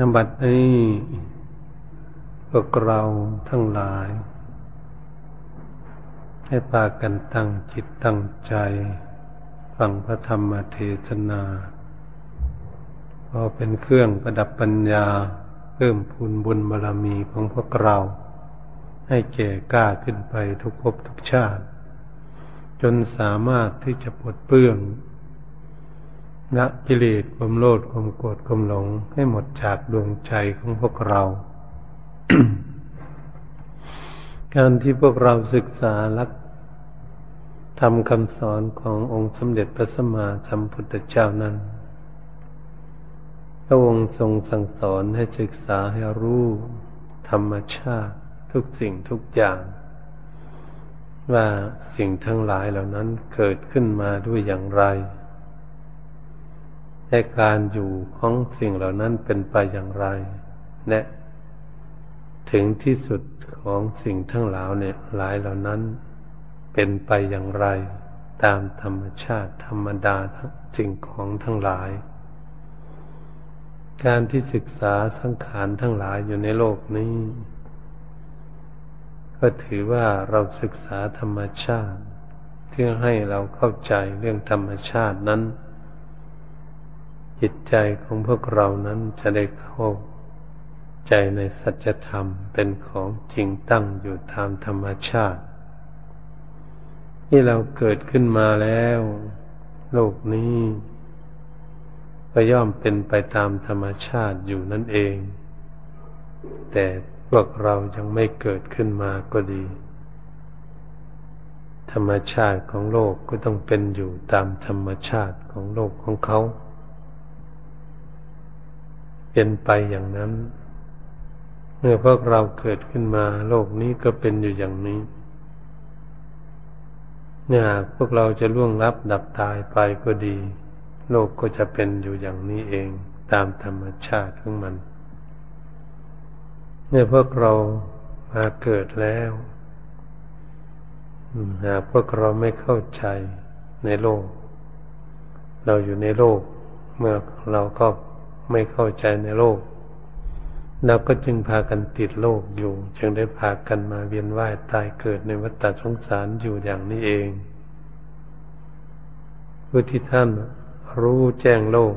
นบัดนี้พวกเราทั้งหลาย ให้ปากันตั้งจิตตั้งใจ ฟังพระธรรมเทศนาพอเป็นเครื่องประดับปัญญาเพิ่มพูนบุญบารรมีของพวกเรา ให้แก่กล้าขึ้นไปทุกภพทุกชาติ จนสามารถที่จะปลดเปลื้อง ละกิเลสความโลภความโกรธความหลง ให้หมดจากดวงใจของพวกเรา การที่พวกเราศึกษาลักทำคำสอนขององค์สมเด็จพระสัมมาสัมพุทธเจ้านั้นพระองค์ทรงสั่งสอนให้ศึกษาให้รู้ธรรมชาติทุกสิ่งทุกอย่าง ว่าสิ่งทั้งหลายเหล่านั้นเกิดขึ้นมาด้วยอย่างไร และการอยู่ของสิ่งเหล่านั้นเป็นไปอย่างไรและถึงที่สุดของสิ่งทั้งหลายเนี่ยหลายเหล่านั้น เป็นไปอย่างไร ตามธรรมชาติธรรมดาสิ่งของทั้งหลาย การที่ศึกษาสังขารทั้งหลายอยู่ในโลกนี้ ก็ถือว่าเราศึกษาธรรมชาติ เพื่อให้เราเข้าใจเรื่องธรรมชาตินั้น จิตใจของพวกเรานั้นจะได้เข้าใจในสัจธรรมเป็นของจริงตั้งอยู่ตามธรรมชาติ ที่เราเกิดขึ้นมาแล้ว โลกนี้ก็ย่อมเป็นไปตามธรรมชาติอยู่นั่นเอง แต่พวกเรายังไม่เกิดขึ้นมาก็ดี ธรรมชาติของโลกก็ต้องเป็นอยู่ตามธรรมชาติของโลกของเขา เป็นไปอย่างนั้น เมื่อพวกเราเกิดขึ้นมา โลกนี้ก็เป็นอยู่อย่างนี้เนี่ยพวกเราจะล่วงลับดับตายไปก็ดี โลกก็จะเป็นอยู่อย่างนี้เองตามธรรมชาติของมันเมื่อพวกเรามาเกิดแล้วหากพวกเราไม่เข้าใจในโลก เราอยู่ในโลก เมื่อเราก็ ไม่เข้าใจในโลกเราก็จึงพากันติดโลกอยู่ จึงได้พากันมาเวียนว่ายตายเกิดในวัฏสงสารอยู่อย่างนี้เองผู้ที่ท่านรู้แจ้งโลก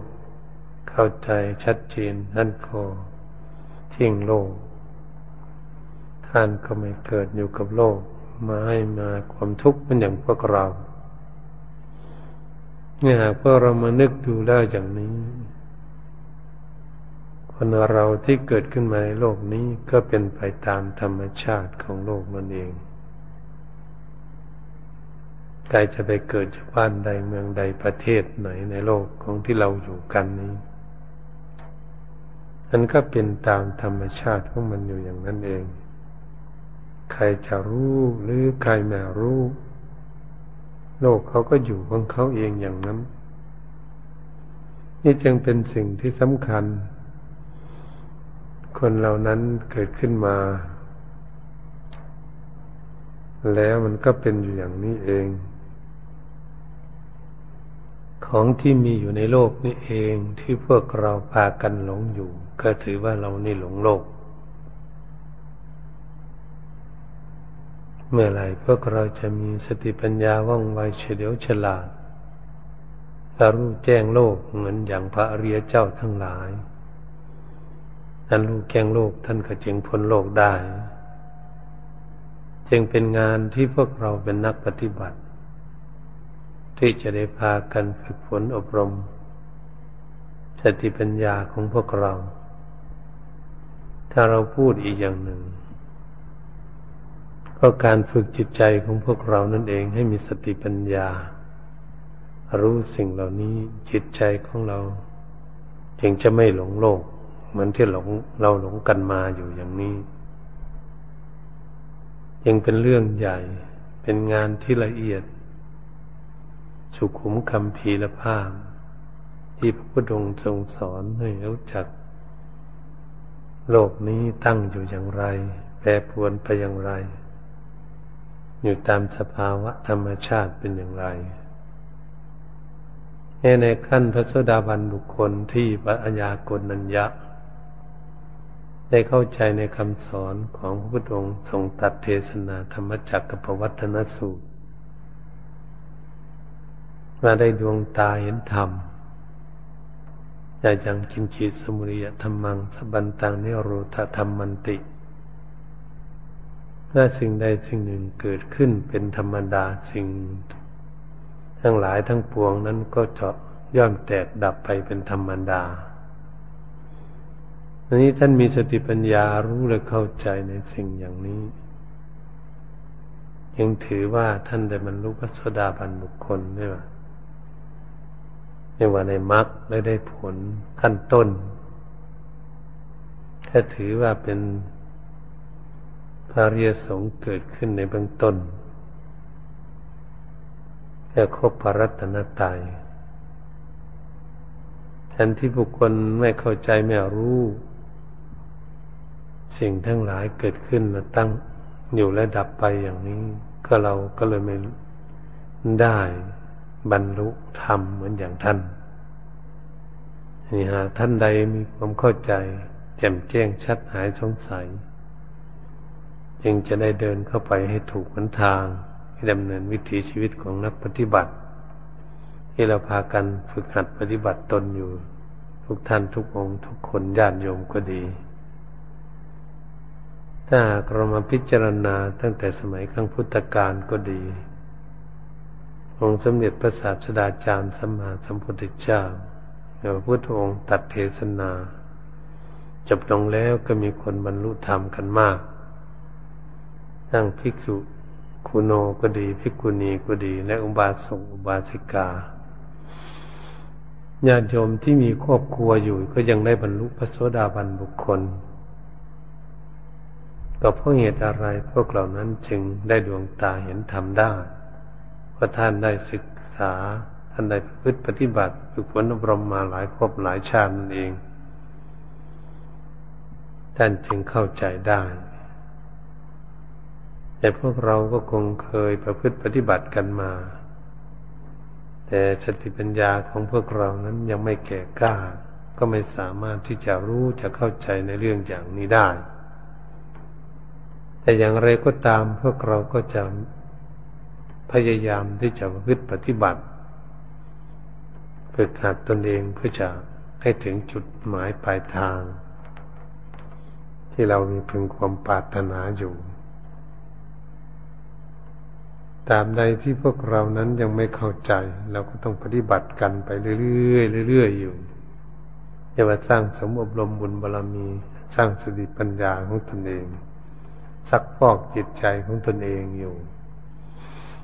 เข้าใจชัดเจนท่านขอทิ้งโลก ท่านก็ไม่เกิดอยู่กับโลก มาให้มาความทุกข์เป็นอย่างพวกเราเนี่ยหากพวกเรามานึกดูแล้วอย่างนี้ คนเราที่เกิดขึ้นมาในโลกนี้ก็เป็นไปตามธรรมชาติของโลกมันเองใครจะไปเกิดจากบ้านใดเมืองใดประเทศไหนในโลกของที่เราอยู่กันนี้มันก็เป็นตามธรรมชาติของมันอยู่อย่างนั้นเอง ใครจะรู้หรือใครไม่รู้ โลกเขาก็อยู่ของเขาเองอย่างนั้น นี่จึงเป็นสิ่งที่สำคัญ คนเหล่านั้นเกิดขึ้นมา แล้วมันก็เป็นอยู่อย่างนี้เอง ของที่มีอยู่ในโลกนี่เองที่พวกเราพากันหลงอยู่ ก็ถือว่าเรานี่หลงโลก เมื่อไหร่พวกเราจะมีสติปัญญาว่องไวเฉลียวฉลาดรู้แจ้งโลกเหมือนอย่างพระอริยเจ้าทั้งหลาย ท่านรู้แก้งโลกท่านก็จึงพ้นโลกได้ จึงเป็นงานที่พวกเราเป็นนักปฏิบัติ ที่จะได้พากันฝึกฝนอบรมสติปัญญาของพวกเรา ถ้าเราพูดอีกอย่างหนึ่ง ก็การฝึกจิตใจของพวกเรานั่นเองให้มีสติปัญญา รู้สิ่งเหล่านี้จิตใจของเรา จึงจะไม่หลงโลก เหมือนที่หลงเราหลงกันมาอยู่อย่างนี้ยังเป็นเรื่องใหญ่ เป็นงานที่ละเอียด สุขุมคำพีละภาพ ที่พระพุทธองค์ทรงสอนให้รู้จัก โลกนี้ตั้งอยู่อย่างไร แปรปรวนไปอย่างไร อยู่ตามสภาวะธรรมชาติเป็นอย่างไรในขั้นพระโสดาบันบุคคลที่พระอัญญากนัญญะ ได้เข้าใจในคำสอนของพระพุทธองค์ทรงตัดเทศนาธรรมจักรกับปวัตนสูตร มาได้ดวงตาเห็นธรรมอย่ายังกินจีสมุริยธรรมังสบันตังเนโรธธรรมมันติ เมื่อสิ่งใดสิ่งหนึ่งเกิดขึ้นเป็นธรรมดาสิ่ง ทั้งหลายทั้งปวงนั้นก็จะย่อมแตกดับไปเป็นธรรมดา อันนี้ท่านมีสติปัญญารู้และเข้าใจในสิ่งอย่างนี้ ยังถือว่าท่านได้บรรลุพระโสดาบันบุคคลไม่ว่าไม่ว่าในมรรคได้ได้ผลขั้นต้นแค่ถือว่าเป็นพระเรียสงเกิดขึ้นในเบื้องต้นแค่ครบพระรัตนตรัยแทนที่บุคคลไม่เข้าใจไม่รู้ สิ่งทั้งหลายเกิดขึ้นมาตั้งอยู่และดับไปอย่างนี้ ก็เราก็เลยไม่ได้บรรลุธรรมเหมือนอย่างท่านนี่หากท่านใดมีความเข้าใจ แจ่มแจ้งชัดหายสงสัย จึงจะได้เดินเข้าไปให้ถูกหนทางให้ดำเนินวิถีชีวิตของนักปฏิบัติ ที่เราพากันฝึกหัดปฏิบัติตนอยู่ ทุกท่านทุกองค์ ทุกคนญาติโยมก็ดี ถ้าหากเรามาพิจารณาตั้งแต่สมัยขั้งพุทธกาลก็ดี องค์สมเด็จพระศาสดาจารย์สัมมาสัมพุทธเจ้าพระพุทธองค์ตัดเทศนา จบลงแล้วก็มีคนบรรลุธรรมกันมาก ทั้งภิกษุคุณโนก็ดีภิกขุณีก็ดี และอุบาสกอุบาสิกาญาติโยมที่มีครอบครัวอยู่ก็ยังได้บรรลุพระโสดาบันบุคคล ก็เพราะเหตุอะไรพวกเหล่านั้นจึงได้ดวงตาเห็นธรรมได้เพราะท่านได้ศึกษาท่านได้ประพฤติปฏิบัติฝึกฝนอบรมมาหลายภพหลายชาตินั่นเอง ท่านจึงเข้าใจได้ แต่พวกเราก็คงเคยประพฤติปฏิบัติกันมา แต่สติปัญญาของพวกเรานั้นยังไม่แก่กล้า ก็ไม่สามารถที่จะรู้จะเข้าใจในเรื่องอย่างนี้ได้ แต่อย่างไรก็ตามพวกเราก็จะพยายามที่จะพฤติปฏิบัติ ฝึกหัดตนเองเพื่อจะให้ถึงจุดหมายปลายทาง ที่เรามีพึงความปรารถนาอยู่ตามใดที่พวกเรานั้นยังไม่เข้าใจ เราก็ต้องปฏิบัติกันไปเรื่อยๆเรื่อยๆอยู่อย่ามาสร้างสมอบรมบุญบารรมี สร้างสติปัญญาของตนเอง ซักฟอกจิตใจของตนเองอยู่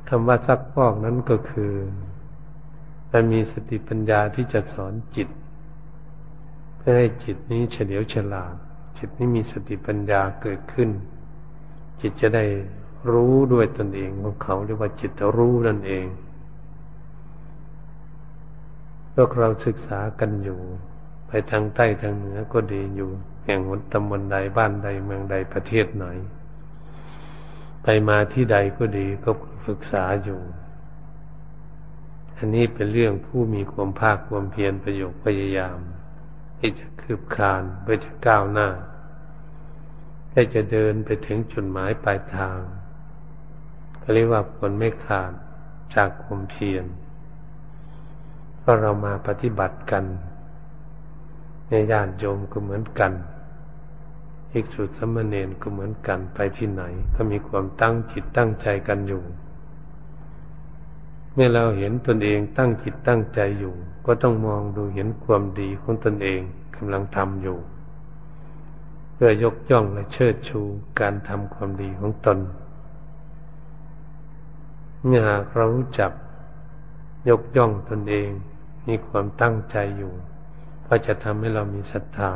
คำว่าซักฟอกนั้นก็คือมันมีสติปัญญาที่จะสอนจิต เพื่อให้จิตนี้เฉลียวฉลาด จิตนี้มีสติปัญญาเกิดขึ้น จิตจะได้รู้ด้วยตนเองของเขาเรียกว่าจิตรู้นั่นเอง พวกเราศึกษากันอยู่ ไปทางใต้ทางเหนือก็ดีอยู่ แห่งหนตำบลใดบ้านใดเมืองใดประเทศไหน ไปมาที่ใดก็ดีก็ศึกษาอยู่ อันนี้เป็นเรื่องผู้มีความภาคความเพียรประโยชน์พยายาม ที่จะคืบคานเพื่อจะก้าวหน้าให้จะเดินไปถึงจุดหมายปลายทางเรียกว่าผลไม่ขาดจากความเพียรเพราะเรามาปฏิบัติกัน ในญาติโยมก็เหมือนกัน อีกสุสมณเณรก็เหมือนกันไปที่ไหน ก็มีความตั้งจิตตั้งใจกันอยู่ เมื่อเราเห็นตนเองตั้งจิตตั้งใจอยู่ ก็ต้องมองดูเห็นความดีของตนเองกำลังทำอยู่ เพื่อยกย่องและเชิดชูการทำความดีของตนเมื่อหากเรารู้จัก ยกย่องตนเอง มีความตั้งใจอยู่ ก็จะทำให้เรามีศรัทธา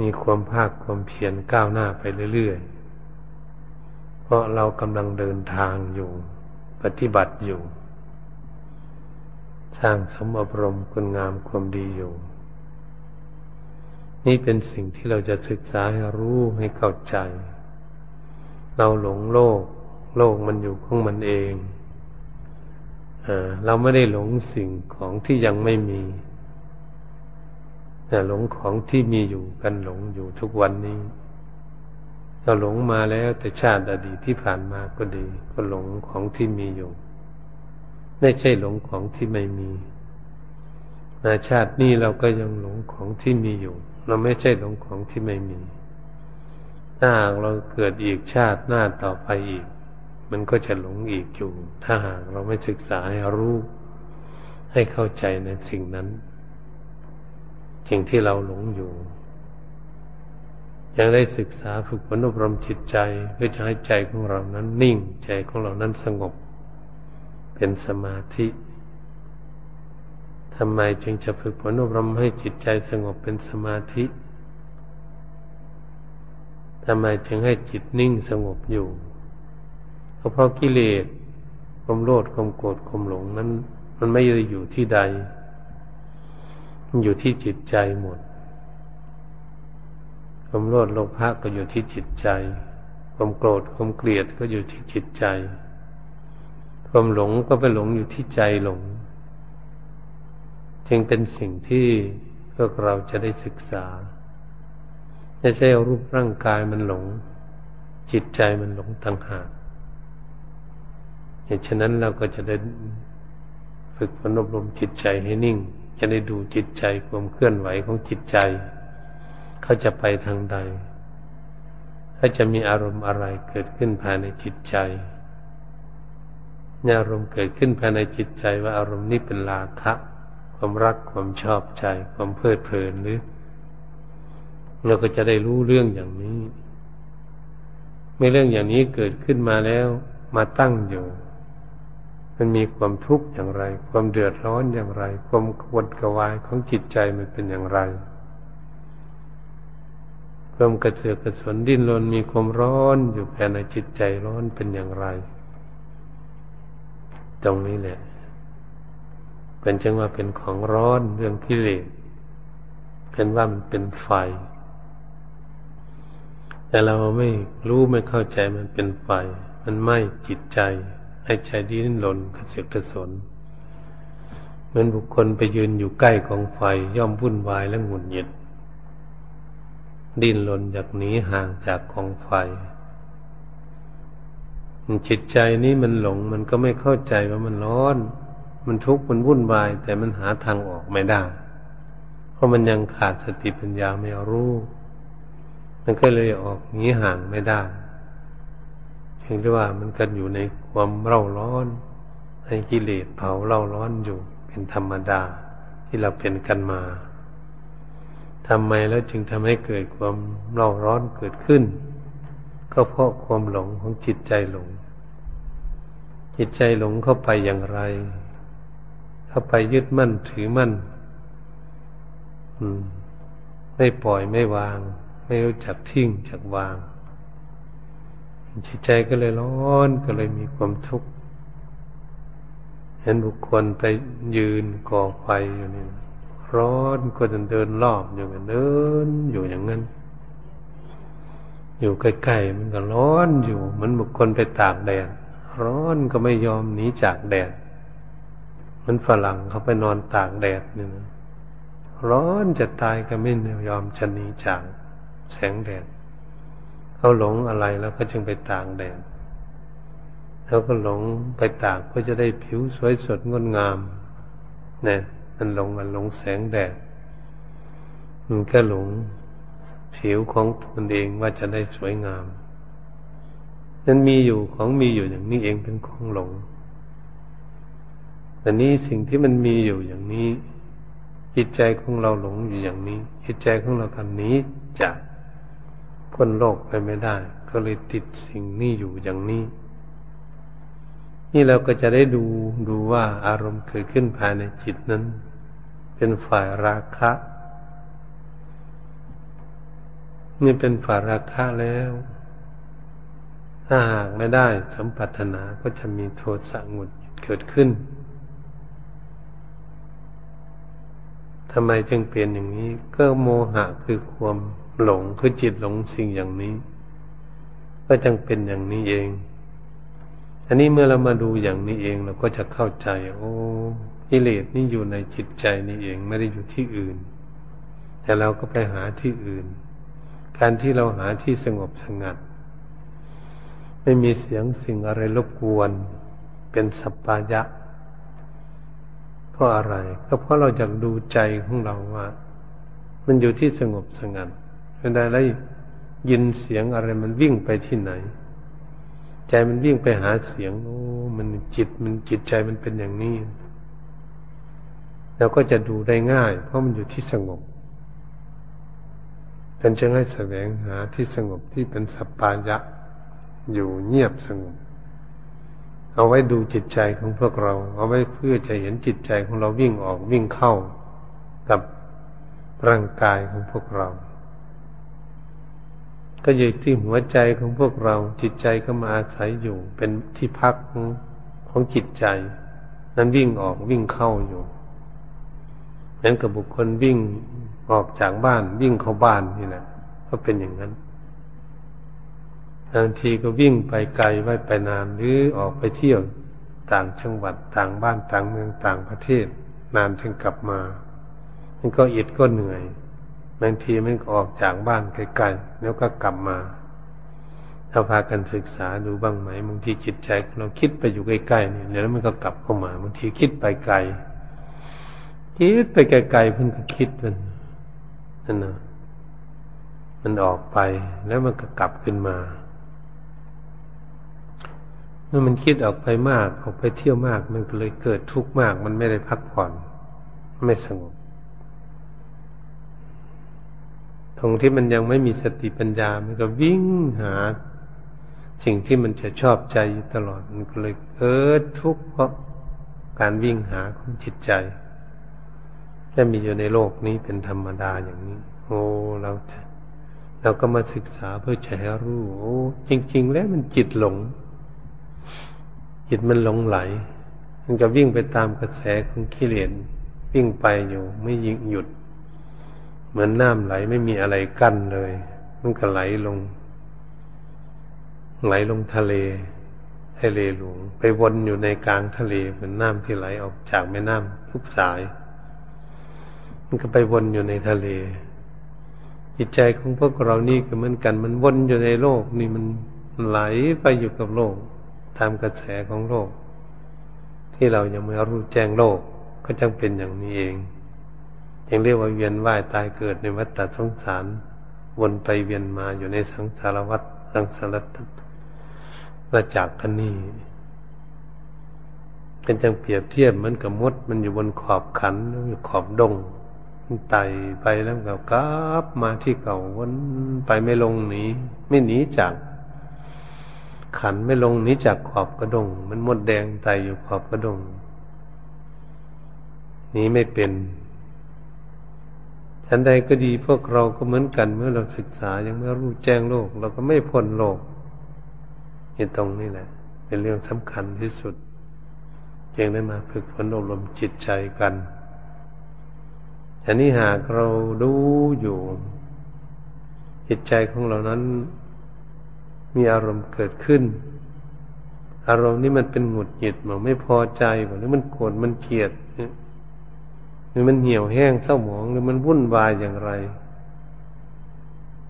มีความภาคความเพียรก้าวหน้าไปเรื่อยๆ เพราะเรากำลังเดินทางอยู่ ปฏิบัติอยู่ สร้างสมอบรมคุณงามความดีอยู่ นี่เป็นสิ่งที่เราจะศึกษาให้รู้ให้เข้าใจ เราหลงโลก โลกมันอยู่ของมันเอง เราไม่ได้หลงสิ่งของที่ยังไม่มี หลงของที่มีอยู่กันหลงอยู่ทุกวันนี้เราหลงมาแล้วแต่ชาติอดีตที่ผ่านมาก็ดี ก็หลงของที่มีอยู่ ไม่ใช่หลงของที่ไม่มีมาชาตินี้เราก็ยังหลงของที่มีอยู่ เราไม่ใช่หลงของที่ไม่มี ถ้าหากเราเกิดอีกชาติหน้าต่อไปอีก มันก็จะหลงอีกอยู่ ถ้าหากเราไม่ศึกษาให้รู้ ให้เข้าใจในสิ่งนั้น สิ่งที่เราหลงอยู่ ยังได้ศึกษาฝึกฝนอบรมจิตใจเพื่อจะให้ใจของเรานั้นนิ่ง ใจของเรานั้นสงบ เป็นสมาธิทำไมจึงจะฝึกฝนอบรมให้จิตใจสงบเป็นสมาธิทำไมจึงให้จิตนิ่งสงบอยู่เพราะกิเลสความโลภความโกรธความหลงนั้น มันไม่ได้อยู่ที่ใด อยู่ที่จิตใจหมดความโลภโลภะก็อยู่ที่จิตใจ ความโกรธความเกลียดก็อยู่ที่จิตใจ ความหลงก็ไปหลงอยู่ที่ใจหลง จึงเป็นสิ่งที่พวกเราจะได้ศึกษาไม่ใช่รูปร่างกายมันหลง จิตใจมันหลงต่างหากเหตุฉะนั้นเราก็จะได้ฝึกฝนบรมจิตใจให้นิ่ง จะได้ดูจิตใจความเคลื่อนไหวของจิตใจ เขาจะไปทางใดถ้าจะมีอารมณ์อะไรเกิดขึ้นภายในจิตใจอารมณ์เกิดขึ้นภายในจิตใจว่าอารมณ์นี้เป็นราคะความรักความชอบใจ ความเพลิดเพลินหรือเราก็จะได้รู้เรื่องอย่างนี้ เมื่อเรื่องอย่างนี้เกิดขึ้นมาแล้ว มาตั้งอยู่ มันมีความทุกข์อย่างไร ความเดือดร้อนอย่างไร ความกวนกวายของจิตใจมันเป็นอย่างไร ความกระเสือกกระสนดิ้นรนมีความร้อนอยู่ภายในจิตใจร้อนเป็นอย่างไร ตรงนี้แหละเป็นจังว่าเป็นของร้อนเรื่องกิเลสเป็นว่ามันเป็นไฟ แต่เราไม่รู้ไม่เข้าใจมันเป็นไฟ มันไหม้จิตใจ ให้ใจดิ้นรนกระเสือกกระสน เหมือนบุคคลไปยืนอยู่ใกล้กองไฟย่อมวุ่นวายและหงุดหงิด ดิ้นรนอยากหนีห่างจากกองไฟจิตใจนี้มันหลงมันก็ไม่เข้าใจว่ามันร้อน มันทุกข์มันวุ่นวาย แต่มันหาทางออกไม่ได้ เพราะมันยังขาดสติปัญญาไม่รู้ มันก็เลยออกหนีห่างไม่ได้ เพียงแต่ว่ามันกันอยู่ในความเร่าร้อนให้กิเลสเผาเร่าร้อนอยู่เป็นธรรมดาที่เราเป็นกันมาทำไมแล้วจึงทำให้เกิดความเร่าร้อนเกิดขึ้น ก็เพราะความหลงของจิตใจหลง จิตใจหลงเข้าไปอย่างไร เข้าไปยึดมั่นถือมั่นไม่ปล่อยไม่วาง ไม่รู้จักทิ้งจักวาง จิตใจก็เลยร้อนก็เลยมีความทุกข์เห็นบุคคลไปยืนก่อไฟอยู่นี่ร้อนก็จะเดินรอบอยู่กันเดินอยู่อย่างนั้น อยู่ใกล้ๆมันก็ร้อนอยู่เหมือนบุคคลไปตากแดดร้อนก็ไม่ยอมหนีจากแดดมันฝรั่งเขาไปนอนตากแดดนี่นะร้อนจะตายก็ไม่ยอมจะหนีจากแสงแดด เขาหลงอะไรแล้วก็จึงไปตากแดดเขาก็หลงไปตากเพื่อจะได้ผิวสวยสดงดงามเนี่ยมันหลงมันหลงแสงแดดมันก็หลงผิวของตนเองว่าจะได้สวยงามนั้นมีอยู่ของมีอยู่อย่างนี้เองเป็นของหลง แต่นี้สิ่งที่มันมีอยู่อย่างนี้จิตใจของเราหลงอยู่อย่างนี้จิตใจของเราคันนี้จาก พ้นโลกไปไม่ได้ ก็เลยติดสิ่งนี้อยู่อย่างนี้ นี่เราก็จะได้ดูดูว่าอารมณ์เกิดขึ้นภายในจิตนั้น เป็นฝ่ายราคะนี่เป็นฝ่ายราคะแล้ว ถ้าหากไม่ได้สัมปัถนาก็จะมีโทสะงุดเกิดขึ้นทำไมจึงเปลี่ยนอย่างนี้ ก็โมหะคือความ หลงคือจิตหลงสิ่งอย่างนี้ ก็จึงเป็นอย่างนี้เอง อันนี้เมื่อเรามาดูอย่างนี้เองเราก็จะเข้าใจ โอ้กิเลสนี่อยู่ในจิตใจนี่เองไม่ได้อยู่ที่อื่น แต่เราก็ไปหาที่อื่น การที่เราหาที่สงบสงัด ไม่มีเสียงสิ่งอะไรรบกวน เป็นสัปปายะเพราะอะไร ก็เพราะเราอยากดูใจของเราว่า มันอยู่ที่สงบสงัด เวลาได้ยินเสียงอะไรมันวิ่งไปที่ไหน ใจมันวิ่งไปหาเสียงโอ้มันจิตมันจิตใจมันเป็นอย่างนี้เราก็จะดูได้ง่าย เพราะมันอยู่ที่สงบเป็นจึงให้แสวงหาที่สงบที่เป็นสัปปายะ อยู่เงียบสงบ เอาไว้ดูจิตใจของพวกเรา เอาไว้เพื่อจะเห็นจิตใจของเราวิ่งออกวิ่งเข้ากับร่างกายของพวกเรา ก็อยู่ที่หัวใจของพวกเราจิตใจก็มาอาศัยอยู่ เป็นที่พักของจิตใจ นั้นวิ่งออกวิ่งเข้าอยู่เหมือนกับบุคคลวิ่งออกจากบ้านวิ่งเข้าบ้านนี่แหละก็เป็นอย่างนั้นบางทีก็วิ่งไปไกลไว้ไปนานหรือออกไปเที่ยวต่างจังหวัดต่างบ้านต่างเมืองต่างประเทศ นานถึงกลับมามันก็อิดก็เหนื่อย บางทีมันก็ออกจากบ้านไกลๆแล้วก็กลับมาเราพากันศึกษาดูบ้างไหมบางทีจิตใจเราคิดไปอยู่ใกล้ๆเนี่ยแล้วมันก็กลับเข้ามาบางทีคิดไปไกลคิดไปไกลๆเพิ่งก็คิดมันนั่นนะมันออกไปแล้วมันก็กลับขึ้นมาเมื่อมันคิดออกไปมากออกไปเที่ยวมาก มันก็เลยเกิดทุกข์มาก มันไม่ได้พักผ่อน ไม่สงบ ตรงที่มันยังไม่มีสติปัญญา มันก็วิ่งหา สิ่งที่มันจะชอบใจอยู่ตลอด มันก็เลยเกิดทุกข์เพราะการวิ่งหาของจิตใจแค่มีอยู่ในโลกนี้เป็นธรรมดาอย่างนี้ โอ้เราจะเราก็มาศึกษาเพื่อจะให้รู้โอ้จริง ๆ แล้วมันจิตหลง จิตมันหลงไหล มันก็วิ่งไปตามกระแสของกิเลสวิ่งไปอยู่ไม่ยิงหยุด เหมือนน้ำไหลไม่มีอะไรกั้นเลย มันก็ไหลลง ไหลลงทะเลทะเลหลวง ไปวนอยู่ในกลางทะเลเหมือนน้ำที่ไหลออกจากแม่น้ำทุกสาย มันก็ไปวนอยู่ในทะเล จิตใจของพวกเรานี่ก็เหมือนกัน มันวนอยู่ในโลก นี่มันไหลไปอยู่กับโลกตามกระแสของโลก ที่เรายังไม่รู้แจ้งโลกก็จังเป็นอย่างนี้เอง ยังเรียกว่าเวียนว่ายตายเกิดในวัฏสงสาร วนไปเวียนมาอยู่ในสังสารวัฏสังสารระจากกันนี่เป็นจังเปรียบเทียบเหมือนกับมด มันอยู่บนขอบขันอยู่ขอบดงมันไต่ไปแล้วก็กลับมาที่เก่าวนไปไม่ลงหนีไม่หนีจากขันไม่ลงหนีจากขอบกระดง มันมดแดงไตอยู่ขอบกระดงนี้ไม่เป็น ฉันใดก็ดีพวกเราก็เหมือนกัน เมื่อเราศึกษายังไม่รู้แจ้งโลก เราก็ไม่พ้นโลกนี่ตรงนี้แหละ เป็นเรื่องสำคัญที่สุดยังได้มาฝึกฝนอบรมจิตใจกันอันนี้หากเราดูอยู่ จิตใจของเรานั้น มีอารมณ์เกิดขึ้น อารมณ์นี้มันเป็นหงุดหงิดมันไม่พอใจหรือมันโกรธมันเกลียด หรือมันเหี่ยวแห้งเศร้าหมองหรือมันวุ่นวายอย่างไร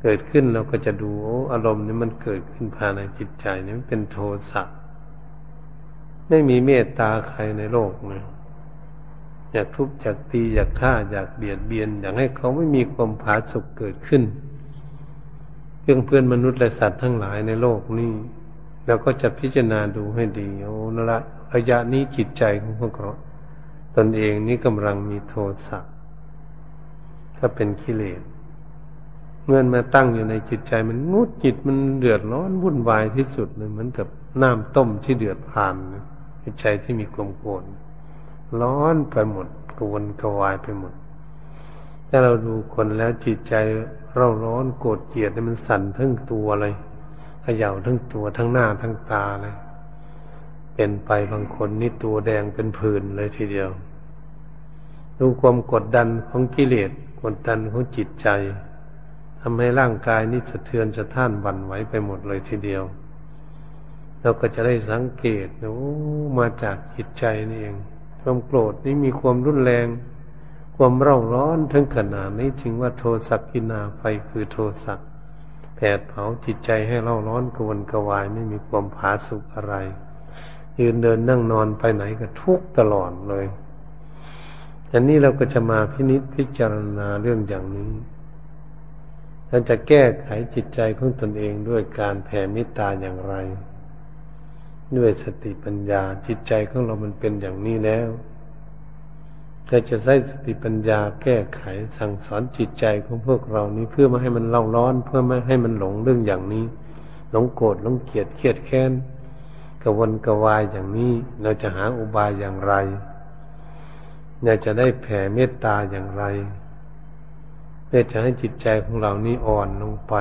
เกิดขึ้นเราก็จะดูโอ้อารมณ์นี้มันเกิดขึ้นภายในจิตใจนี่มันเป็นโทสะไม่มีเมตตาใครในโลกเลยอยากทุบอยากตีอยากฆ่าอยากเบียดเบียน อยากให้เขาไม่มีความผาสุกเกิดขึ้นเพื่อนเพื่อนมนุษย์และสัตว์ทั้งหลายในโลกนี้เราก็จะพิจารณาดูให้ดีโอ้นละระยะนี้จิตใจของพวกเรา ตนเองนี้กำลังมีโทสะก็เป็นกิเลสเมื่อมาตั้งอยู่ในจิตใจมันงุดจิตมันเดือดร้อนวุ่นวายที่สุดเลยเหมือนกับน้ำต้มที่เดือดผ่านจิตใจที่มีความโกรธร้อนไปหมดกวนกวายไปหมดถ้าเราดูคนแล้วจิตใจเราร้อนโกรธเกลียดมันสั่นทั้งตัวเลยเขย่าทั้งตัวทั้งหน้าทั้งตาเลย เป็นไปบางคนนี่ตัวแดงเป็นผื่นเลยทีเดียวดูความกดดันของกิเลสกดดันของจิตใจทำให้ร่างกายนี่สะเทือนสะท้านวันไหวไปหมดเลยทีเดียว เราก็จะได้สังเกตนะโอ้มาจากจิตใจนี่เอง ความโกรธนี่มีความรุนแรง ความเร่าร้อนถึงขนาดนี้จึงว่าโทสักกินาไฟคือโทสักแผดเผาจิตใจให้เร่าร้อนกวนกวายไม่มีความผาสุกอะไร ยืนเดินนั่งนอนไปไหนก็ทุกตลอดเลย อันนี้เราก็จะมาพินิจพิจารณาเรื่องอย่างนี้เราจะแก้ไขจิตใจของตนเองด้วยการแผ่เมตตาอย่างไร ด้วยสติปัญญาจิตใจของเรามันเป็นอย่างนี้แล้วเราจะใช้สติปัญญาแก้ไขสั่งสอนจิตใจของพวกเรานี้เพื่อไม่ให้มันเล่าร้อน เพื่อไม่ให้มันหลงเรื่องอย่างนี้ หลงโกรธหลงเกลียดเครียดแค้น กวนกวายอย่างนี้เราจะหาอุบายอย่างไรเราจะได้แผ่เมตตาอย่างไรพื่อจะให้จิตใจของเรานี้อ่อนลงไป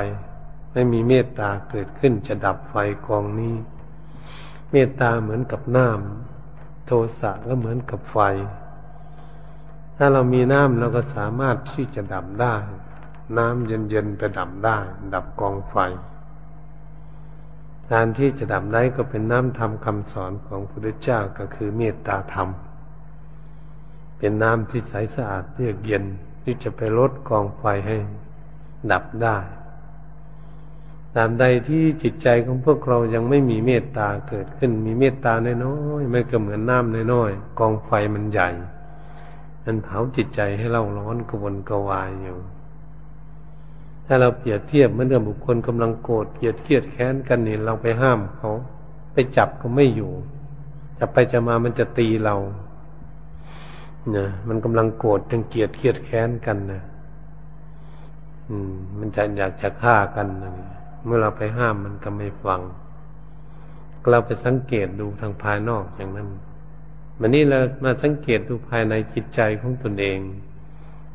ไม่มีเมตตาเกิดขึ้นจะดับไฟกองนี้ เมตตาเหมือนกับน้ำโทสะก็เหมือนกับไฟ ถ้าเรามีน้ำเราก็สามารถที่จะดับได้ น้ำเย็นๆไปดับได้ ดับกองไฟ การที่จะดับได้ก็เป็นน้ำธรรมคำสอนของพระพุทธเจ้าก็คือเมตตาธรรม เป็นน้ำที่ใสสะอาดเยือกเย็นที่จะไปลดกองไฟให้ดับได้ตามใดที่จิตใจของพวกเรายังไม่มีเมตตาเกิดขึ้น มีเมตตาน้อยๆไม่ก็เหมือนน้ำน้อยๆกองไฟมันใหญ่ มันเผาจิตใจให้เราร้อนกวนกวายอยู่ ถ้าเราเปรียบเทียบเหมือนกับบุคคลกำลังโกรธเกลียดเครียดแค้นกันนี่เราไปห้ามเขาไปจับก็ไม่อยู่จะไปจะมามันจะตีเรานะมันกำลังโกรธจังเกลียดเครียดแค้นกันนะอืม มันจะอยากจะฆ่ากันนะเมื่อเราไปห้ามมันก็ไม่ฟัง เราไปสังเกตดูทางภายนอกอย่างนั้นมันนี่เรามาสังเกตดูภายในจิตใจของตนเอง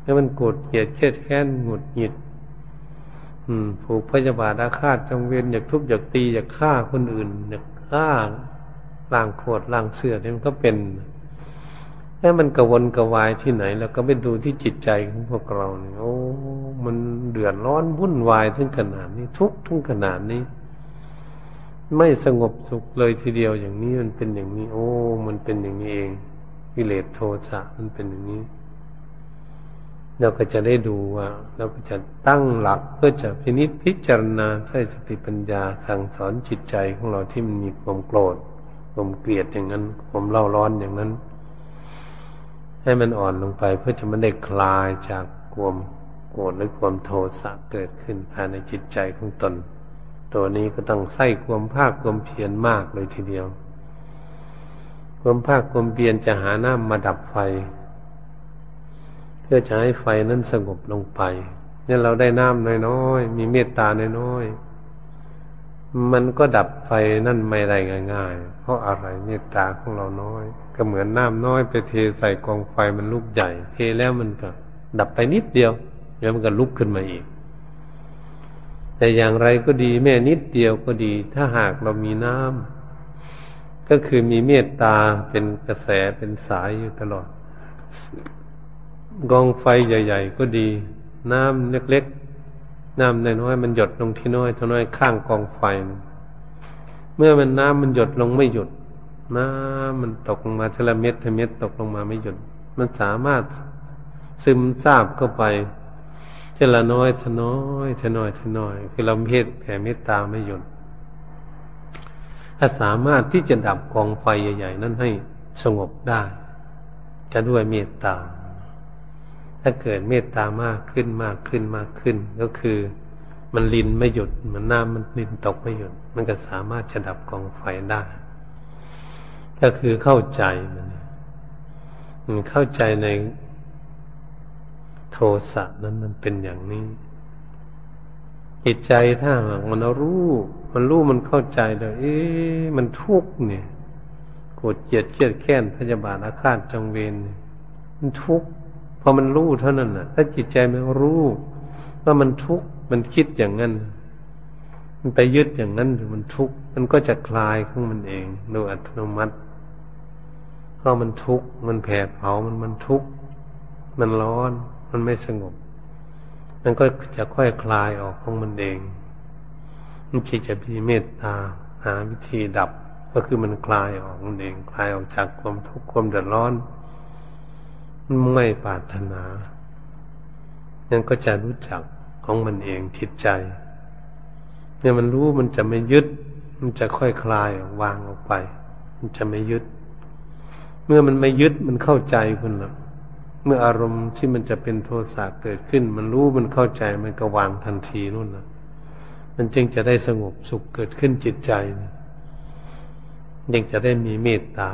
ถ้ามันโกรธเกลียดเครียดแค้นหงุดหงิด อืมผูกพยาบาทอาฆาตจงเวียนอยากทุบอยากตีอยากฆ่าคนอื่นอยากฆ่าล่างโคตรล่างเสือเนี่ยมันก็เป็นถ้ามันกระวนกระวายที่ไหน แล้วก็ไปดูที่จิตใจของพวกเราเนี่ยโอ้ มันเดือดร้อนวุ่นวายถึงขนาดนี้ ทุกทุกขนาดนี้ ไม่สงบสุขเลยทีเดียวอย่างนี้มันเป็นอย่างนี้ โอ้ มันเป็นอย่างนี้เองกิเลสโทสะมันเป็นอย่างนี้ เราก็จะได้ดูว่าเราก็จะตั้งหลักเพื่อจะพินิจพิจารณาใช้สติปัญญาสั่งสอนจิตใจของเราที่มันมีความโกรธความเกลียดอย่างนั้นความเล่าร้อนอย่างนั้น ให้มันอ่อนลงไปเพื่อจะมันได้คลายจากความโกรธหรือความโทสะเกิดขึ้นภายในจิตใจของตน ตัวนี้ก็ต้องใส่ความภาคความเพียรมากเลยทีเดียว ความภาคความเพียรจะหาน้ำมาดับไฟ พื่อจะให้ไฟนั้นสงบลงไปเนี่ยเราได้น้ำน้อยๆมีเมตตาน้อยๆมันก็ดับไฟนั่นไม่ได้ง่ายๆ เพราะอะไรเมตตาของเราน้อย ก็เหมือนน้ำน้อยไปเทใส่กองไฟมันลุกใหญ่เทแล้วมันก็ ดับไปนิดเดียวแล้วมันก็ลุกขึ้นมาอีก แต่อย่างไรก็ดีแม่นิดเดียวก็ดี ถ้าหากเรามีน้ำก็คือมีเมตตาเป็นกระแสเป็นสายอยู่ตลอด กองไฟใหญ่ ๆ ก็ดี น้ำเล็กๆ น้ำน้อยมันหยดลงที่น้อยเท่าน้อยข้างกองไฟ เมื่อมันน้ำมันหยดลงไม่หยุด น้ำมันตกลงมาทีละเม็ดทีละเม็ดตกลงมาไม่หยุด มันสามารถซึมซาบเข้าไปทีละน้อยทีน้อยทีน้อยทีน้อย คือเราเพศแผ่เมตตาไม่หยุดถ้าสามารถที่จะดับกองไฟใหญ่ ๆ นั้นให้สงบได้ จะด้วยเมตตา ถ้าเกิดเมตตามากขึ้นมากขึ้นมากขึ้น ก็คือ มันลินไม่หยุดมันน้ำมันลินตกไม่หยุด มันก็สามารถจะดับกองไฟได้ ก็คือเข้าใจมันมันเข้าใจในโทสะนั้นมันเป็นอย่างนี้จิตใจถ้ามันรู้ มันรู้มันเข้าใจเลยเอ๊ะมันทุกข์เนี่ยโกรธเกลียดเครียดแค้นพยาบาทอาฆาตจงเวรมันทุกข์ อมันรู้เท่านั้นน่ะถ้าจิตใจมันรู้ว่ามันทุกข์มันคิดอย่างนั้น มันไปยึดอย่างนั้นหรือมันทุกข์มันก็จะคลายของมันเองโดยอัตโนมัติเพราะมันทุกข์มันแผดเผามันมันทุกข์มันร้อน มันไม่สงบ มันก็จะค่อยคลายออกของมันเองมันคิดจะมีเมตตาหาวิธีดับ ก็คือมันคลายออกมันเอง คลายออกจากความทุกข์ความเดือดร้อน ไม่ปรารถนานั่นก็จะรู้จักของมันเองจิตใจ เนี่ยมันรู้มันจะไม่ยึด มันจะค่อยคลายวางออกไป มันจะไม่ยึด เมื่อมันไม่ยึดมันเข้าใจคุณละเมื่ออารมณ์ที่มันจะเป็นโทสะเกิดขึ้น มันรู้มันเข้าใจมันก็วางทันทีนู่นนะมันจึงจะได้สงบสุขเกิดขึ้นจิตใจยังจะได้มีเมตตา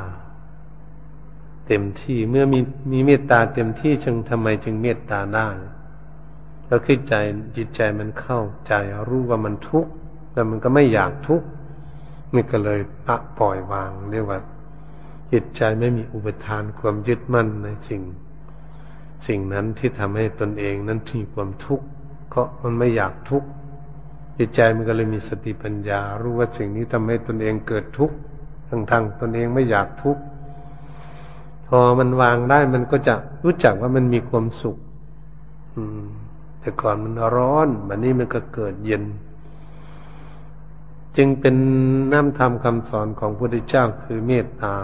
เต็มที่เมื่อมีมีเมตตาเต็มที่จึงทำไมจึงเมตตาได้แล้วคือใจจิตใจมันเข้าใจรู้ว่ามันทุกข์แต่มันก็ไม่อยากทุกข์นี่ก็เลยปะปล่อยวางเรียกว่าจิตใจไม่มีอุปทานความยึดมั่นในสิ่ง สิ่งนั้นที่ทำให้ตนเองนั้นมีความทุกข์เพราะมันไม่อยากทุกข์จิตใจมันก็เลยมีสติปัญญา รู้ว่าสิ่งนี้ทำให้ตนเองเกิดทุกข์ทั้งๆตนเองไม่อยากทุกข์ อมันวางได้มันก็จะรู้จักว่ามันมีความสุข อืม แต่ก่อนมันร้อนบัดนี้มันก็เกิดเย็น จึงเป็นน้ำธรรมคำสอนของพระพุทธเจ้าคือเมตตา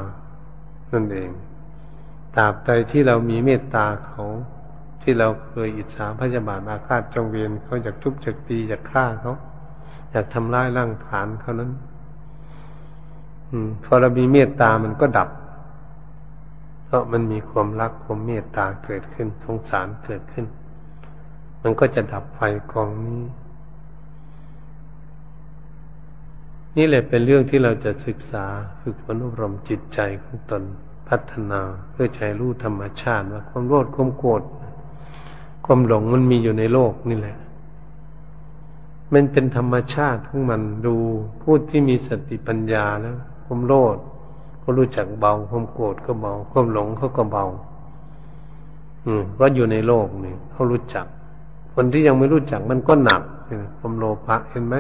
นั่นเองตราบใดที่เรามีเมตตาเขาที่เราเคยอิจฉาพยาบาทอาฆาตจงเวียนเขาอยากทุบอยากตีอยากฆ่าเขาอยากทำร้ายร่างผานเขานั้น อืม พอเรามีเมตตามันก็ดับ เพราะมันมีความรักความเมตตาเกิดขึ้นสงสารเกิดขึ้น มันก็จะดับไฟกองนี้ นี่แหละเป็นเรื่องที่เราจะศึกษาฝึกฝนอบรมจิตใจของตนพัฒนาเพื่อใจรู้ธรรมชาติว่าความโลภความโกรธความหลงมันมีอยู่ในโลกนี่แหละ มันเป็นธรรมชาติของมันดูผู้ที่มีสติปัญญาแล้วความโลภ ก็รู้จักเบาความโกรธก็เบาความหลงเขาก็เบา อืมก็อยู่ในโลกนี่เขารู้จัก คนที่ยังไม่รู้จักมันก็หนักความโลภะเห็นไหม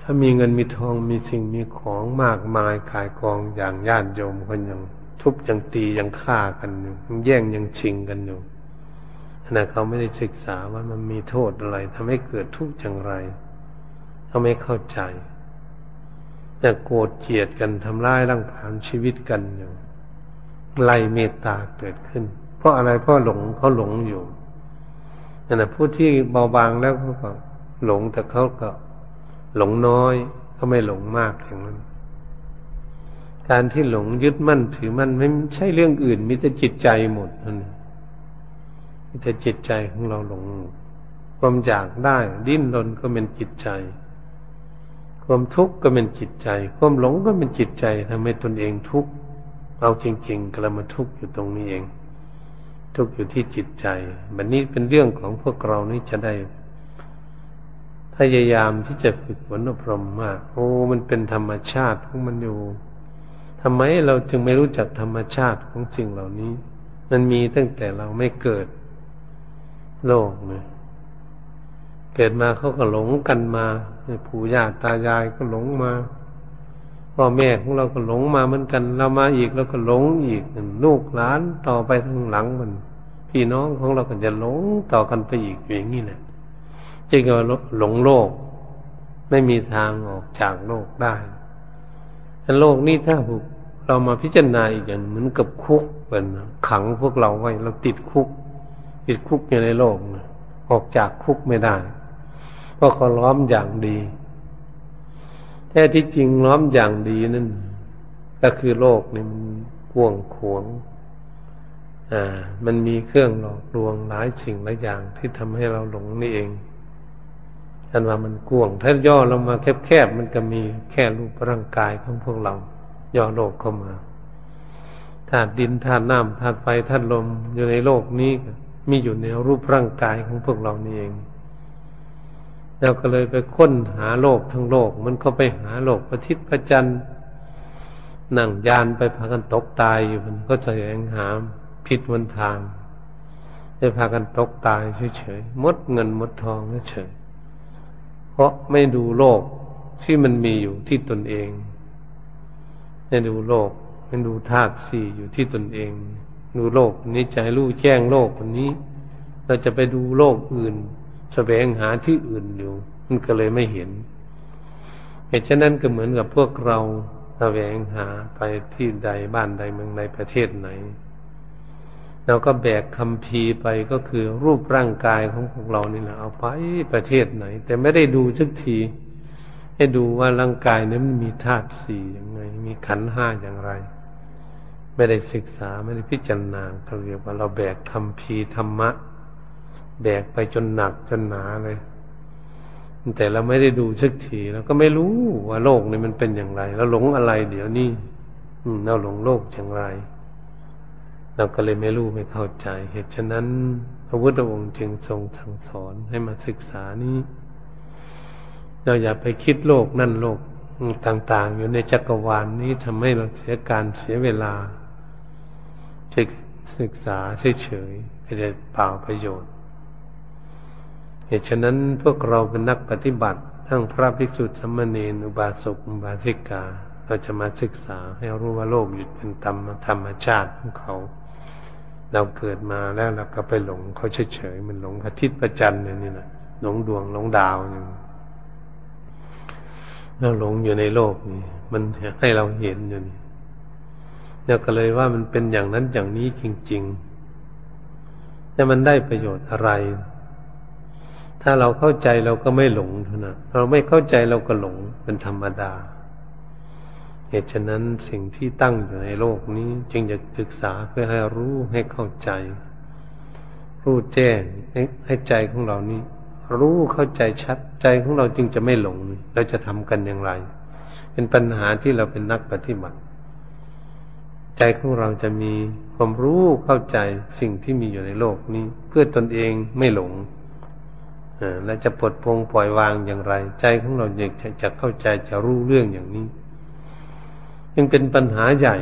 ถ้ามีเงินมีทองมีสิ่งมีของมากมายขายกองอย่างญาติโยมคนยังทุบยังตียังฆ่ากันอยู่ยังแย่งยังชิงกันอยู่ขณะเขาไม่ได้ศึกษาว่ามันมีโทษอะไรทำให้เกิดทุกข์อย่างไรเขาไม่เข้าใจ แต่โกรธเกลียดกันทำร้ายร่างผานชีวิตกันอยู่ไล่เมตตาเกิดขึ้น เพราะอะไรเพราะหลงเขาหลงอยู่นั่นแหะผู้ที่เบาบางแล้วเขาก็หลงแต่เขาก็หลงน้อยเขาไม่หลงมากอย่างนั้น การที่หลงยึดมั่นถือมั่นไม่ใช่เรื่องอื่นมีแต่จิตใจหมดนั่นมีแต่จิตใจของเราหลงความอยากได้ ดิ้นรนก็เป็นจิตใจ ความทุกข์ก็เป็นจิตใจ ความหลงก็เป็นจิตใจทำให้ตนเองทุกข์เอาจริง ๆก็เรามาทุกข์อยู่ตรงนี้เอง ทุกข์อยู่ที่จิตใจบันนี้เป็นเรื่องของพวกเรานี่จะได้พยายามที่จะฝึกฝนอบรมว่าโอ้ มันเป็นธรรมชาติของมันอยู่ทำไมเราจึงไม่รู้จักธรรมชาติของสิ่งเหล่านี้ มันมีตั้งแต่เราไม่เกิด โลกเนี่ย เกิดมาเขาก็หลงกันมาปู่ย่าตายายก็หลงมาพ่อแม่ของเราก็หลงมาเหมือนกัน เรามาอีกเราก็หลงอีกลูกหลานต่อไปทางหลังมัน พี่น้องของเราก็จะหลงต่อกันไปอีกอย่างนี้แหละจึงว่าหลงโลก ไม่มีทางออกจากโลกได้แต่โลกนี้ถ้าเรามาพิจารณาอีกอย่างเหมือนกับคุกเป็นขังพวกเราไว้เราติดคุก ติดคุกอยู่ในโลกออกจากคุกไม่ได้ เพราะเขาล้อมอย่างดี แท้ที่จริงล้อมอย่างดีนั่นก็คือโลกนี่มันกวงขวง อ่า มันมีเครื่องหลอกลวงหลายสิ่งหลายอย่างที่ทำให้เราหลงนี่เองอันว่ามันกวง ถ้าย่อลงมาแคบๆมันก็มีแค่รูปร่างกายของพวกเรา ย่อโลกเข้ามาธาตุดินธาตุน้ำธาตุไฟธาตุลมอยู่ในโลกนี้ มีอยู่ในรูปร่างกายของพวกเรานี่เอง เราก็เลยไปค้นหาโลกทั้งโลก มันก็ไปหาโลกพระทิศพระจันทร์นั่งยานไปพากันตกตายอยู่มันก็จะแสวงหาพิษวันทางได้พากันตกตายเฉยๆมดเงินมดทองเฉยเพราะไม่ดูโลกที่มันมีอยู่ที่ตนเองไม่ดูโลกไม่ดูธาตุสี่อยู่ที่ตนเอง ดูโลกนี้จะให้รู้แจ้งโลกคนนี้ เราจะไปดูโลกอื่น แสวงหาที่อื่นอยู่ มันก็เลยไม่เห็นเหตุฉะนั้นก็เหมือนกับพวกเราแสวงหาไปที่ใดบ้านใดเมืองใดประเทศไหน เราก็แบกคำพีไปก็คือรูปร่างกายของพวกเรานี่แหละเอาไปประเทศไหน แต่ไม่ได้ดูสักที ให้ดูว่าร่างกายนี้มันมีธาตุสี่ยังไง มีขันห้าอย่างไร ไม่ได้ศึกษาไม่ได้พิจารณาเขาเรียกว่าเราแบกคำพีธรรมะ แบกไปจนหนักจนหนาเลย แต่เราไม่ได้ดูสักทีเราก็ไม่รู้ว่าโลกนี้มันเป็นอย่างไรเราหลงอะไร เดี๋ยวนี้เราหลงโลกอย่างไร เราก็เลยไม่รู้ไม่เข้าใจ เหตุฉะนั้น พระพุทธองค์จึงทรงสั่งสอนให้มาศึกษานี้ เราอย่าไปคิดโลกนั่นโลกต่าง ๆ อยู่ในจักรวาลนนี้ทำให้เราเสียการเสียเวลาศึกษาเฉยๆก็จะเปล่าประโยชน์ เหตุฉะนั้นพวกเราเป็นนักปฏิบัติ ทั้งพระภิกษุสมณีนอุบาสกอุบาสิกาเราจะมาศึกษาให้รู้ว่าโลกอยู่เป็นธรรมธรรมชาติของเขา เราเกิดมาแล้วเราก็ไปหลงเขาเฉยๆมันหลงอาทิตย์ประจันเนี่ยนี่นะหลงดวงหลงดาวอย่างเราหลงอยู่ในโลกนี้มันให้เราเห็นอยู่นี่เราก็เลยว่ามันเป็นอย่างนั้นอย่างนี้จริง ๆ แต่มันได้ประโยชน์อะไร ถ้าเราเข้าใจเราก็ไม่หลงเท่านั้นเราไม่เข้าใจเราก็หลงเป็นธรรมดา เหตุฉะนั้นสิ่งที่ตั้งอยู่ในโลกนี้ จึงจะศึกษาเพื่อให้รู้ให้เข้าใจ รู้แจ้งให้ใจของเรานี้ รู้เข้าใจชัดใจของเราจึงจะไม่หลง เราจะทำกันอย่างไร เป็นปัญหาที่เราเป็นนักปฏิบัติ ใจของเราจะมีความรู้เข้าใจสิ่งที่มีอยู่ในโลกนี้ เพื่อตนเองไม่หลง และจะปลดปลงปล่อยวางอย่างไร ใจของเราอยากจะเข้าใจจะรู้เรื่องอย่างนี้ ยังเป็นปัญหาใหญ่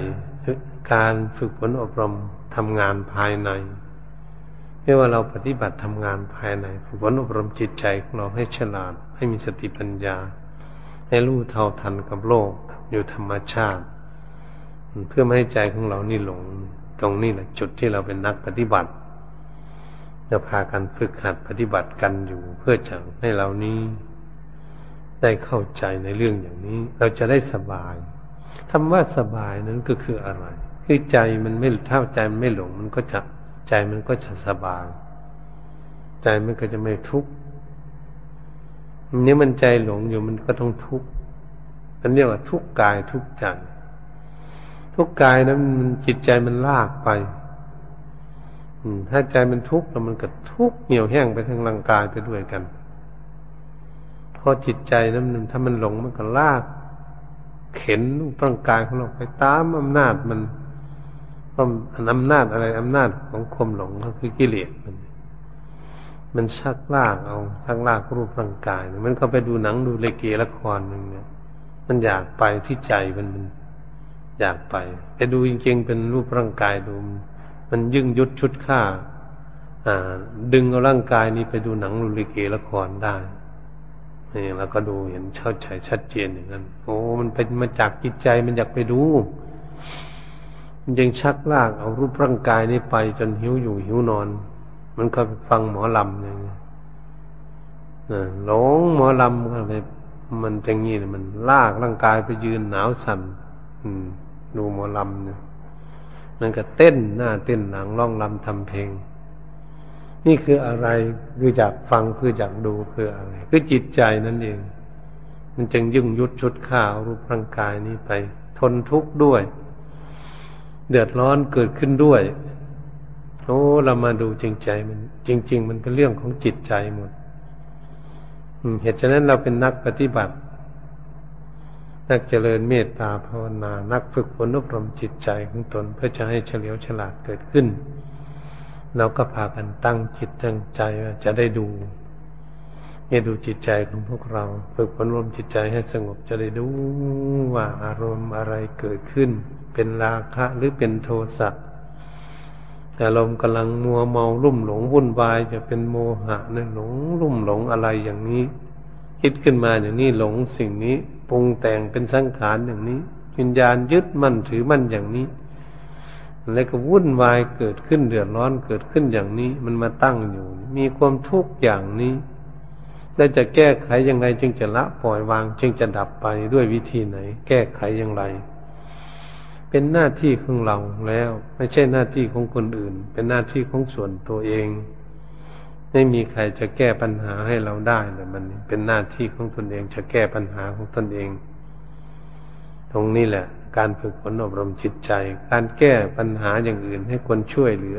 การฝึกฝนอบรมทำงานภายในไม่ว่าเราปฏิบัติทำงานภายในฝึกฝนอบรมจิตใจของเราให้ฉลาด ให้มีสติปัญญา ให้รู้เท่าทันกับโลกอยู่ธรรมชาติ เพื่อไม่ให้ใจของเรานี่หลง ตรงนี้แหละจุดที่เราเป็นนักปฏิบัติ จะพากันฝึกหัดปฏิบัติกันอยู่เพื่อจะให้เรานี้ ได้เข้าใจในเรื่องอย่างนี้ เราจะได้สบายคำว่าสบายนั้นก็คืออะไร คือใจมันไม่ถ้าใจมันไม่หลงมันก็จะใจมันก็จะสบาย ใจมันก็จะไม่ทุกข์นี้มันใจหลงอยู่มันก็ต้องทุกข์อันเรียกว่าทุกข์กายทุกข์ใจทุกข์กายนั้นมันจิตใจมันลากไป ถ้าใจมันทุกข์แล้วมันก็ทุกข์เหนียวแห้งไปทั้งร่างกายไปด้วยกันพอจิตใจนั้นถ้ามันหลงมันก็ลาก เข็นรูปร่างกายของเราไปตามอำนาจมันเพราอำนาจอะไรอำนาจของความหลงก็คือกิเลสมัน มันชักลากเอาชักลากรูปร่างกาย มันก็ไปดูหนังดูเลเกละครหนึ่งเนี่ย มันอยากไปที่ใจมันมัน อยากไปไปดูจริงๆเป็นรูปร่างกายดูมัน มันยึงยุดชุดฆ่าอ่าดึงเอาร่างกายนี้ไปดูหนังดูเลเกละครได้นี่เราก็ดูเห็นเช่าใจชัดเจนอย่างนั้น โอ้มันเป็นมาจากจิตใจมันอยากไปดูมันยังชักลากเอารูปร่างกายนี้ไปจนหิวอยู่หิวนอน มันก็ฟังหมอลำอย่างนี้หลงหมอลำก็เลยมันเป็นงี้มันลากร่างกายไปยืนหนาวสั่นดูหมอลำเนี่ย มันก็เต้นหน้าเต้นหลังร้องลำทำเพลง นี่คืออะไรคือจากฟังคือจากดูคืออะไร คือจิตใจนั่นเอง มันจึงยุ่งยุดชุดข้าวรูปร่างกายนี้ไป ทนทุกข์ด้วย เดือดร้อนเกิดขึ้นด้วยโอ้เรามาดูจริงใจมัน จริง ๆ มันเป็นเรื่องของจิตใจหมดเหตุฉะนั้นเราเป็นนักปฏิบัติ นักเจริญเมตตาภาวนา นักฝึกฝนอบรมจิตใจของตนเพื่อจะให้เฉลียวฉลาดเกิดขึ้น เราก็พากันตั้งจิตตั้งใจว่าจะได้ดูเนี่ยดูจิตใจของพวกเรา ฝึกฝนรวมจิตใจให้สงบจะได้ดูว่าอารมณ์อะไรเกิดขึ้น เป็นราคะหรือเป็นโทสะอารมณ์กำลังมัวเมาลุ่มหลงวุ่นวายจะเป็นโมหะเนะหลงลุ่มหลงอะไรอย่างนี้ คิดขึ้นมาอย่างนี้หลงสิ่งนี้ ปรุงแต่งเป็นสังขารอย่างนี้วิญญาณยึดมั่นถือมั่นอย่างนี้ แล้วก็วุ่นวายเกิดขึ้นเดือดร้อนเกิดขึ้นอย่างนี้ มันมาตั้งอยู่ มีความทุกข์อย่างนี้แล้วจะแก้ไขอย่างไรจึงจะละปล่อยวาง จึงจะดับไปด้วยวิธีไหน แก้ไขอย่างไร เป็นหน้าที่ของเราแล้ว ไม่ใช่หน้าที่ของคนอื่น เป็นหน้าที่ของส่วนตัวเอง ไม่มีใครจะแก้ปัญหาให้เราได้เลยมันเป็นหน้าที่ของตนเองจะแก้ปัญหาของตนเอง ตรงนี้แหละ การฝึกฝนอบรมจิตใจ การแก้ปัญหาอย่างอื่นให้คนช่วยเหลือ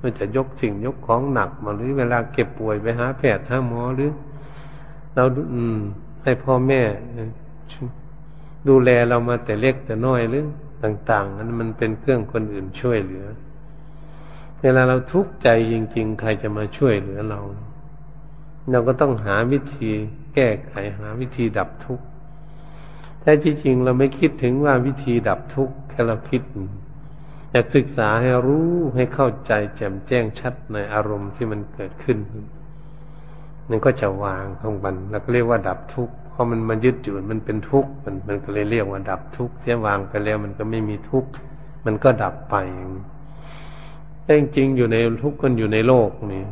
มันจะยกสิ่งยกของหนักมาหรือเวลาเก็บป่วยไปหาแพทย์หาหมอหรือ เราอืม ให้พ่อแม่ดูแลเรามาแต่เล็กแต่น้อยหรือต่าง ๆ นั้นมันเป็นเครื่องคนอื่นช่วยเหลือ เวลาเราทุกข์ใจจริง ๆ ใครจะมาช่วยเหลือเรา เราก็ต้องหาวิธีแก้ไขหาวิธีดับทุกข์แต่จริงๆเราไม่คิดถึงว่าวิธีดับทุกข์แค่เราคิดอยากศึกษาให้รู้ให้เข้าใจแจ่มแจ้งชัดในอารมณ์ที่มันเกิดขึ้นนั่นก็จะวางของมันแล้วก็เรียกว่าดับทุกข์เพราะมันมันยึดอยู่มันเป็นทุกข์มันมันก็เลยเรียกว่าดับทุกข์เสียวางไปแล้วมันก็ไม่มีทุกข์มันก็ดับไป แต่จริงอยู่ในทุกข์กันอยู่ในโลกนี่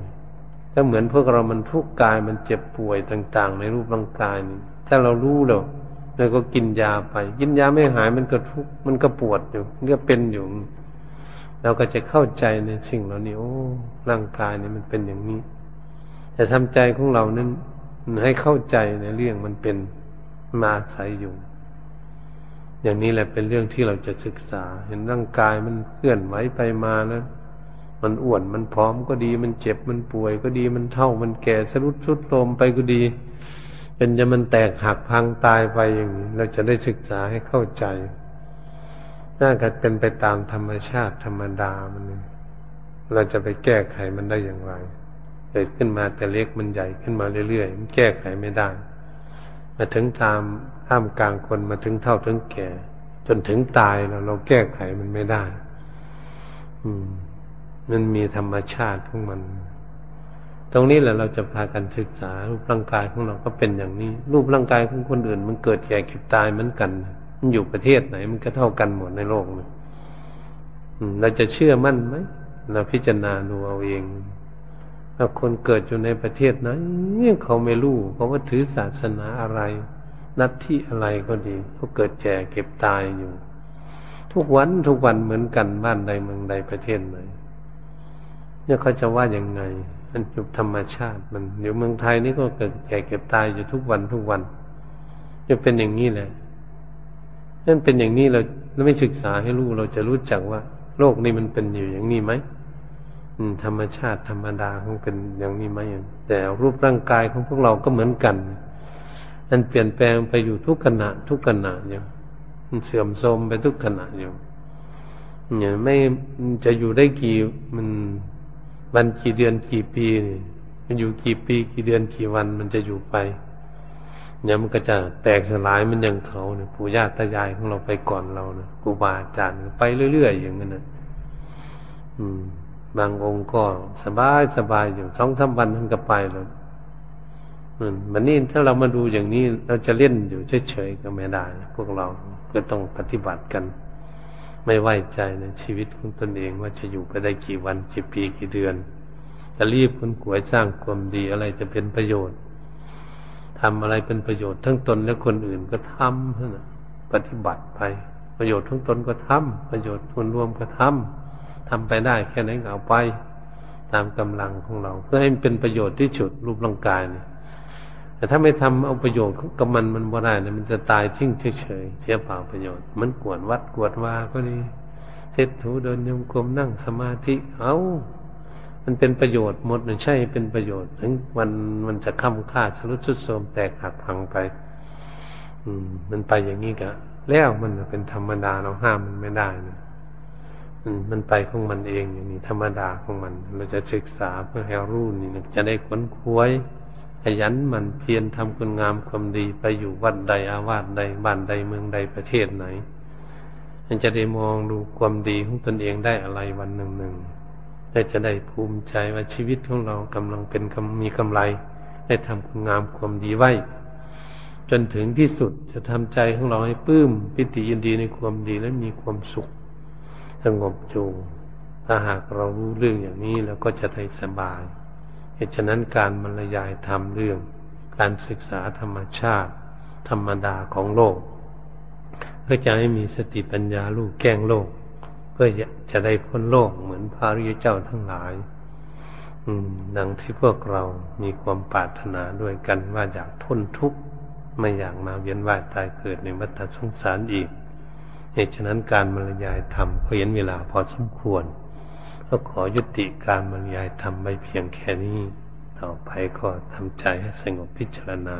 ก็เหมือนพวกเรามันทุกข์กายมันเจ็บป่วยต่าง ๆ ในรูปร่างกายนี่ถ้าเรารู้แล้วเราก็กินยาไป กินยาไม่หายมันก็ทุกข์มันก็ปวดอยู่มันก็เป็นอยู่ เราก็จะเข้าใจในสิ่งเหล่านี้โอ้ร่างกายนี่มันเป็นอย่างนี้ แต่ทำใจของเรานั้นให้เข้าใจในเรื่องมันเป็นมาอาศัยอยู่ อย่างนี้แหละเป็นเรื่องที่เราจะศึกษา เห็นร่างกายมันเคลื่อนไหวไปมาแล้ว มันอ้วนมันพร้อมก็ดี มันเจ็บมันป่วยก็ดี มันเท่ามันแก่สรุดชุดโทมไปก็ดี เป็นจะมันแตกหักพังตายไปอย่างนี้ เราจะได้ศึกษาให้เข้าใจ น่าจะเป็นไปตามธรรมชาติธรรมดามันเราจะไปแก้ไขมันได้อย่างไร เกิดขึ้นมาแต่เล็กมันใหญ่ขึ้นมาเรื่อยๆมันแก้ไขไม่ได้ มาถึงตามท่ามกลางคนมาถึงเท่าถึงแก่ จนถึงตายเราเราแก้ไขมันไม่ได้ อืม มันมีธรรมชาติของมัน ตรงนี้แหละเราจะพากันศึกษารูปร่างกายของเราก็เป็นอย่างนี้ รูปร่างกายของคนอื่น มันเกิดแก่เก็บตายเหมือนกัน มันอยู่ประเทศไหน มันก็เท่ากันหมดในโลกเลยเราจะเชื่อมั่นไหมเราพิจารณาดูเอาเองถ้าคนเกิดอยู่ในประเทศไหนเขาไม่รู้เพราะว่าถือศาสนาอะไรนัดที่อะไรก็ดีเขาเกิดแก่เก็บตายอยู่ ทุกวันทุกวันเหมือนกันบ้านใดเมืองใดประเทศไหน เนี่ยเขาจะว่ายังไง มันอยู่ธรรมชาติ มันอยู่เมืองไทยนี่ก็เกิดแก่เก็บตายอยู่ทุกวันทุกวันจะเป็นอย่างนี้แหละนั่นเป็นอย่างนี้เราเราไม่ศึกษาให้รู้เราจะรู้จักว่า โลกนี้มันเป็นอยู่อย่างนี้ไหมธรรมชาติธรรมดาของเป็นอย่างนี้ไหมแต่รูปร่างกายของพวกเราก็เหมือนกันมันเปลี่ยนแปลงไปอยู่ทุกขณะ ทุกขณะอยู่มันเสื่อมโทรมไปทุกขณะอยู่เนี่ยไม่จะอยู่ได้กี่มัน วันกี่เดือนกี่ปีมันอยู่กี่ปีกี่เดือนกี่วันมันจะอยู่ไปเนี่ยมันก็จะแตกสลายมันอย่างเขาเนี่ยปู่ย่าตายายของเราไปก่อนเราเนี่ยครูบาอาจารย์ไปเรื่อยๆอย่างนั้นนะอืม บางองค์ก็สบายสบายอยู่สองสามวันท่านก็ไปแล้วมันนี่ถ้าเรามาดูอย่างนี้เราจะเล่นอยู่เฉยๆก็ไม่ได้ พวกเราก็ต้องปฏิบัติกัน ไม่ไว้ใจในชีวิตของตนเองว่าจะอยู่ไปได้กี่วันกี่ปีกี่เดือนจะรีบคนขวยสร้างความดีอะไรจะเป็นประโยชน์ทำอะไรเป็นประโยชน์ทั้งตนและคนอื่นก็ทำท่านปฏิบัติไป ประโยชน์ทั้งตนก็ทำประโยชน์คนรวมก็ทำทำไปได้แค่ไหนเอาไป ตามกำลังของเรา เพื่อให้มันเป็นประโยชน์ที่สุดรูปร่างกายเนี่ย แต่ถ้าไม่ทำเอาประโยชน์กับมันมันบ่ได้นี่ยมันจะตายทิ้งเฉยๆเสียเปล่าประโยชน์ มันกวนวัดกวดวาก็ดีเช็ดถูเดินยมกลมนั่งสมาธิเอามันเป็นประโยชน์หมดมันใช่เป็นประโยชน์ถึงวันมันจะค้ำค่าชลุดชุดโทมแตกหักพังไป อืม มันไปอย่างนี้กะแล้วมันเป็นธรรมดาเราห้ามมันไม่ได้นะมันไปของมันเองอย่างนี้ธรรมดาของมัน เราจะศึกษาเพื่อให้รู้นี่จะได้ค้นคว้ย ขยันมันเพียรทำคุณงามความดีไปอยู่วัดใดอาวาสใดบ้านใดเมืองใดประเทศไหนมันจะได้มองดูความดีของตนเองได้อะไรวันหนึ่งหนึ่งและจะได้ภูมิใจว่าชีวิตของเรากำลังเป็นมีกำไร ได้ทำคุณงามความดีไว้ จนถึงที่สุดจะทำใจของเราให้ปลื้มปิติยินดีในความดีและมีความสุข สงบจูถ้าหากเรารู้เรื่องอย่างนี้แล้วก็จะได้สบาย เหตุฉะนั้นการบรรยายทำเรื่อง การศึกษาธรรมชาติ ธรรมดาของโลก เพื่อจะให้มีสติปัญญาลูกแก้งโลก เพื่อจะได้พ้นโลกเหมือนพระริยเจ้าทั้งหลายดังที่พวกเรามีความปรารถนาด้วยกันว่าอยากพ้นทุกข์ไม่อยากมาเวียนว่ายตายเกิดในวัฏสงสารอีกเหตุฉะนั้นการบรรยายธรรมเพียนเวลาพอสมควร ก็ขอยุติการบรรยายธรรมไปเพียงแค่นี้ ต่อไปก็ทำใจให้สงบพิจารณา